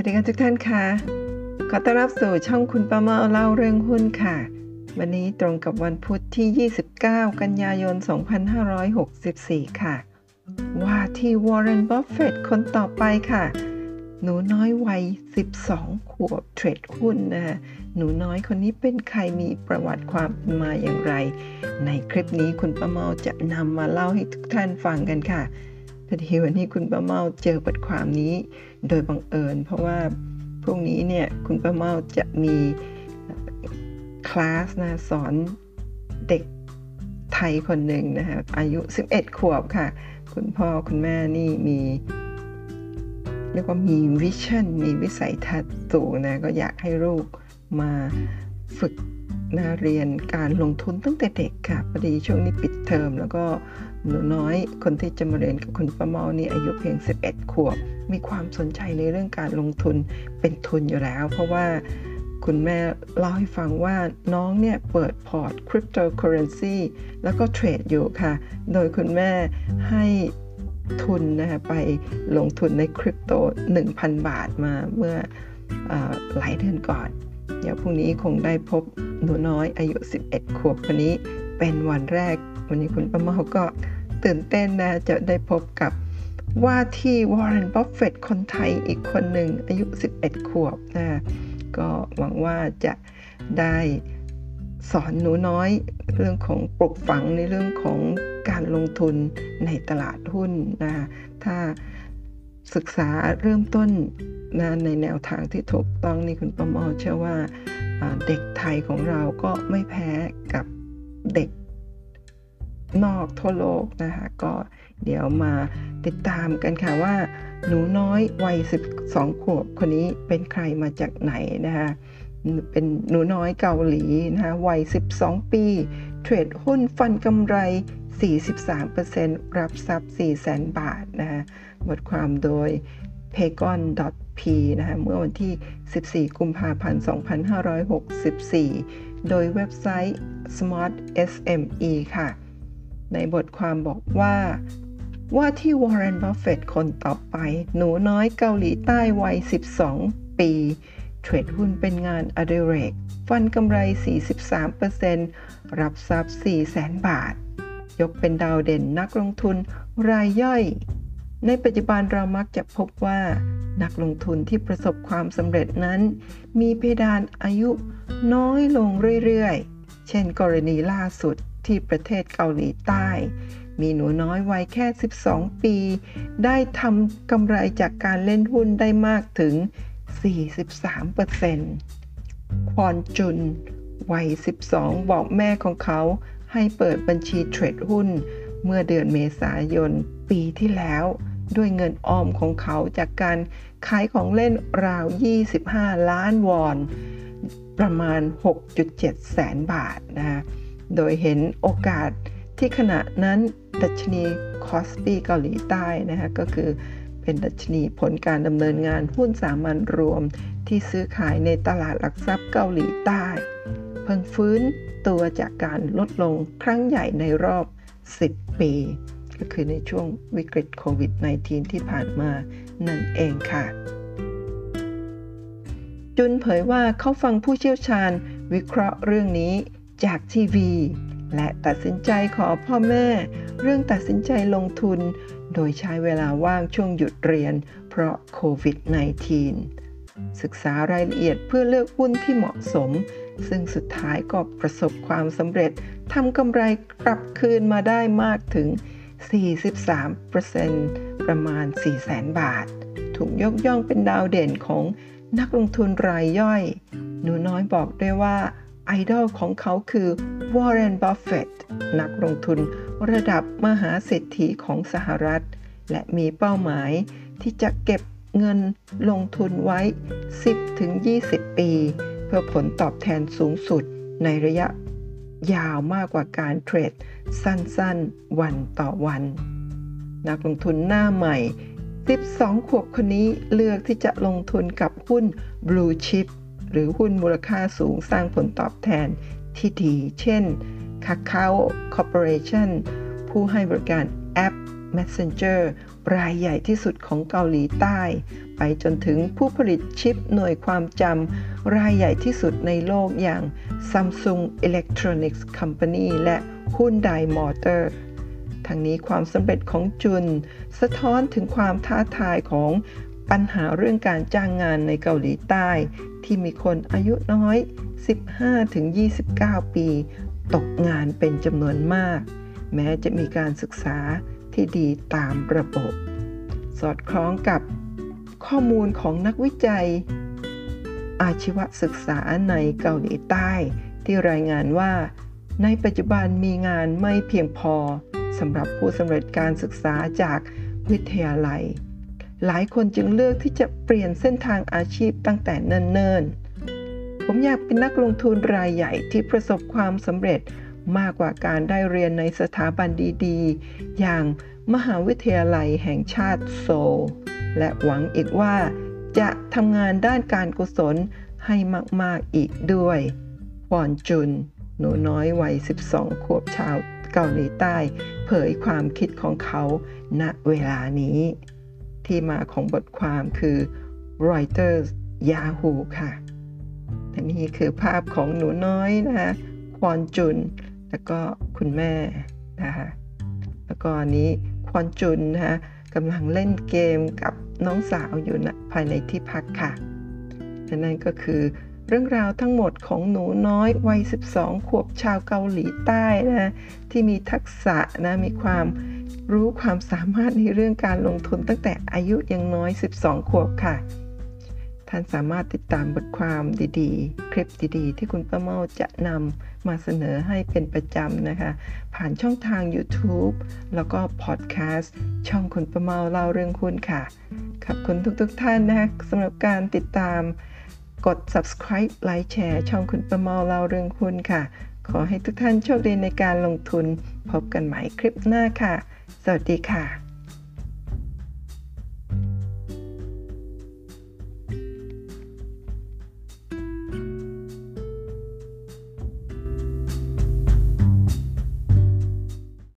วัสดีค่ะทุกท่านค่ะ ขอต้อนรับสู่ช่องคุณป้าเมาเล่าเรื่องหุ้นค่ะ วันนี้ตรงกับวันพุธที่ 29 กันยายน 2564 ค่ะ ว่าที่วอร์เรนบัฟเฟตคนต่อไปค่ะ หนูน้อยวัย 12 ขวบเทรดหุ้นนะคะหนูน้อยคนนี้เป็นใครมีประวัติความมาอย่างไร ในคลิปนี้คุณป้าเมาจะนำมาเล่าให้ทุกท่านฟังกันค่ะ พอดีวันนี้คุณป้าเมาเจอบทความนี้โดยบังเอิญ เพราะว่าพรุ่งนี้เนี่ยคุณป้าเมาจะมีคลาสนะสอนเด็กไทยคนหนึ่งนะคะอายุ 11 ขวบค่ะ คุณพ่อคุณแม่นี่มีเรียกว่ามีวิชั่นมีวิสัยทัศน์สูงนะก็อยากให้ลูกมาฝึก นะเรียนการลงทุนตั้งแต่เด็กค่ะพอดีช่วงนี้ปิดเทอมแล้วก็หนูน้อยคนที่จะมาเรียนกับคุณป้าเมานี่อายุเพียง 11 ขวบ มีความสนใจในเรื่องการลงทุนเป็นทุนอยู่แล้ว เพราะว่าคุณแม่เล่าให้ฟังว่าน้องเนี่ยเปิดพอร์ตคริปโตเคอร์เรนซีแล้วก็เทรดอยู่ค่ะ โดยคุณแม่ให้ทุนนะคะไปลงทุนในคริปโต 1,000 บาทมาเมื่อหลายเดือนก่อน เดี๋ยวพรุ่งนี้คงได้พบหนูน้อยอายุ 11 ขวบคนนี้เป็นวันแรก วันนี้คุณป้าเมาก็ตื่นเต้นนะ จะได้พบกับว่าที่วอร์เรนบัฟเฟตคนไทยอีกคนหนึ่งอายุ 11 ขวบนะก็หวังว่าจะได้สอนหนูน้อยเรื่องของปลูกฝังในเรื่องของการลงทุนในตลาดหุ้นนะถ้าศึกษาเริ่มต้น นะในแนวทางที่ถูกต้องนี่คุณประมอเชื่อว่าเด็กไทยของเราก็ไม่แพ้กับเด็กนอกทั่วโลกนะคะก็เดี๋ยวมาติดตามกันค่ะว่า หนูน้อยวัย 12 ขวบคนนี้เป็นใครมาจากไหนนะคะเป็นหนูน้อยเกาหลีนะคะวัย 12 ปี เทรดหุ้นฟันกำไร 43%รับทรัพย์ 400,000 บาทนะคะบทความโดย p a g o n p นะคะเมื่อวันที่ 14 กุมภาพันธ์ 2564 โดยเว็บไซต์ Smart SME ค่ะ ในบทความบอกว่า ว่าที่วอร์เรนบัฟเฟตคนต่อไป หนูน้อยเกาหลีใต้วัย 12 ปี เทรดหุ้นเป็นงานอดิเรก ฟันกำไร 43%รับทรัพย์ 400,000 บาท ยกเป็นดาวเด่นนักลงทุนรายย่อย ในปัจจุบันเรามักจะพบว่า นักลงทุนที่ประสบความสำเร็จนั้น มีเพดานอายุน้อยลงเรื่อยๆ เช่นกรณีล่าสุดที่ประเทศเกาหลีใต้ มีหนูน้อยวัยแค่ 12 ปี ได้ทำกำไรจากการเล่นหุ้นได้มากถึง 43%ควอนจุนวัย 12 บอกแม่ของเขาให้เปิดบัญชีเทรดหุ้น เมื่อเดือนเมษายนปีที่แล้ว ด้วยเงินออมของเขาจากการขายของเล่นราว 25 ล้านวอน ประมาณ 6.7 แสนบาทนะโดยเห็นโอกาสที่ขณะนั้นดัชนีคอสปีเกาหลีใต้นะคะก็คือเป็นดัชนีผลการดำเนินงานหุ้นสามัญรวมที่ซื้อขายในตลาดหลักทรัพย์เกาหลีใต้ เพิ่งฟื้นตัวจากการลดลงครั้งใหญ่ในรอบ 10 ปี ก็คือในช่วงวิกฤตโควิด -19 ที่ผ่านมานั่นเองค่ะ จุนเผยว่าเขาฟังผู้เชี่ยวชาญวิเคราะห์เรื่องนี้จากทีวี และตัดสินใจขอพ่อแม่ เรื่องตัดสินใจลงทุน โดยใช้เวลาว่างช่วงหยุดเรียน เพราะโควิด -19 ศึกษารายละเอียดเพื่อเลือกหุ้นที่เหมาะสม ซึ่งสุดท้ายก็ประสบความสำเร็จทำกำไรกลับคืนมาได้มากถึง 43%ประมาณ 400,000 บาท ถูกยกย่องเป็นดาวเด่นของนักลงทุนรายย่อย หนูน้อยบอกด้วยว่าไอดอลของเขาคือวอร์เรน บัฟเฟตนักลงทุนระดับมหาเศรษฐีของสหรัฐ และมีเป้าหมายที่จะเก็บเงินลงทุนไว้ 10-20 ปี เพื่อผลตอบแทนสูงสุดในระยะยาวมากกว่าการเทรดสั้นๆ วันต่อวัน นักลงทุนหน้าใหม่ 12 ขวบคนนี้เลือกที่จะลงทุนกับหุ้น Blue Chip หรือหุ้นมูลค่าสูงสร้างผลตอบแทนที่ดี เช่น Kakao Corporation ผู้ให้บริการแอป Messenger รายใหญ่ที่สุดของเกาหลีใต้ ไปจนถึงผู้ผลิตชิปหน่วยความจำรายใหญ่ที่สุดในโลกอย่าง Samsung Electronics Company และ Hyundai Motor ทั้งนี้ความสำเร็จของจุน สะท้อนถึงความท้าทายของปัญหาเรื่องการจ้างงานในเกาหลีใต้ ที่มีคนอายุน้อย 15-29 ปี ตกงานเป็นจำนวนมาก แม้จะมีการศึกษาที่ดีตามระบบ สอดคล้องกับ ข้อมูลของนักวิจัย อาชีวศึกษาในเกาหลีใต้ที่รายงานว่า ในปัจจุบันมีงานไม่เพียงพอสำหรับผู้สำเร็จการศึกษาจากวิทยาลัย หลายคนจึงเลือกที่จะเปลี่ยนเส้นทางอาชีพตั้งแต่เนิ่นๆ ผมอยากเป็นนักลงทุนรายใหญ่ที่ประสบความสำเร็จมากกว่าการได้เรียนในสถาบันดีๆ อย่างมหาวิทยาลัยแห่งชาติโซล และหวังอีกว่าจะทำงานด้านการกุศลให้มาก ๆ อีกด้วยวอนจุน หนูน้อยวัย 12 ขวบชาวเกาหลีใต้ เผยความคิดของเขาณเวลานี้ ที่มาของบทความคือ Reuters Yahoo ค่ะอันนี้คือภาพของหนูน้อยนะคะควอนจุน แล้วก็คุณแม่นะคะแล้วก็อันนี้ควอนจุนนะคะ กำลังเล่นเกมกับน้องสาวอยู่นะภายในที่พักค่ะและนั่นก็คือเรื่องราวทั้งหมดของหนูน้อยวัย 12 ขวบชาวเกาหลีใต้นะที่มีทักษะนะมีความรู้ความสามารถในเรื่องการลงทุนตั้งแต่อายุยังน้อย 12 ขวบค่ะ ท่านสามารถติดตามบทความดีๆ คลิปดีๆ ที่คุณป้าเมาจะนำมาเสนอให้เป็นประจำนะคะ ผ่านช่องทาง YouTube แล้วก็พอดแคสต์ช่องคุณป้าเมาเล่าเรื่องคุณค่ะ ขอบคุณทุกๆทท่านนะคะสำหรับการติดตามกด subscribe ไลค์แชร์ช่องคุณประเมาเล่าเรื่องคุณค่ะ ขอให้ทุกท่านโชคดีในการลงทุน พบกันใหม่คลิปหน้าค่ะ สวัสดีค่ะ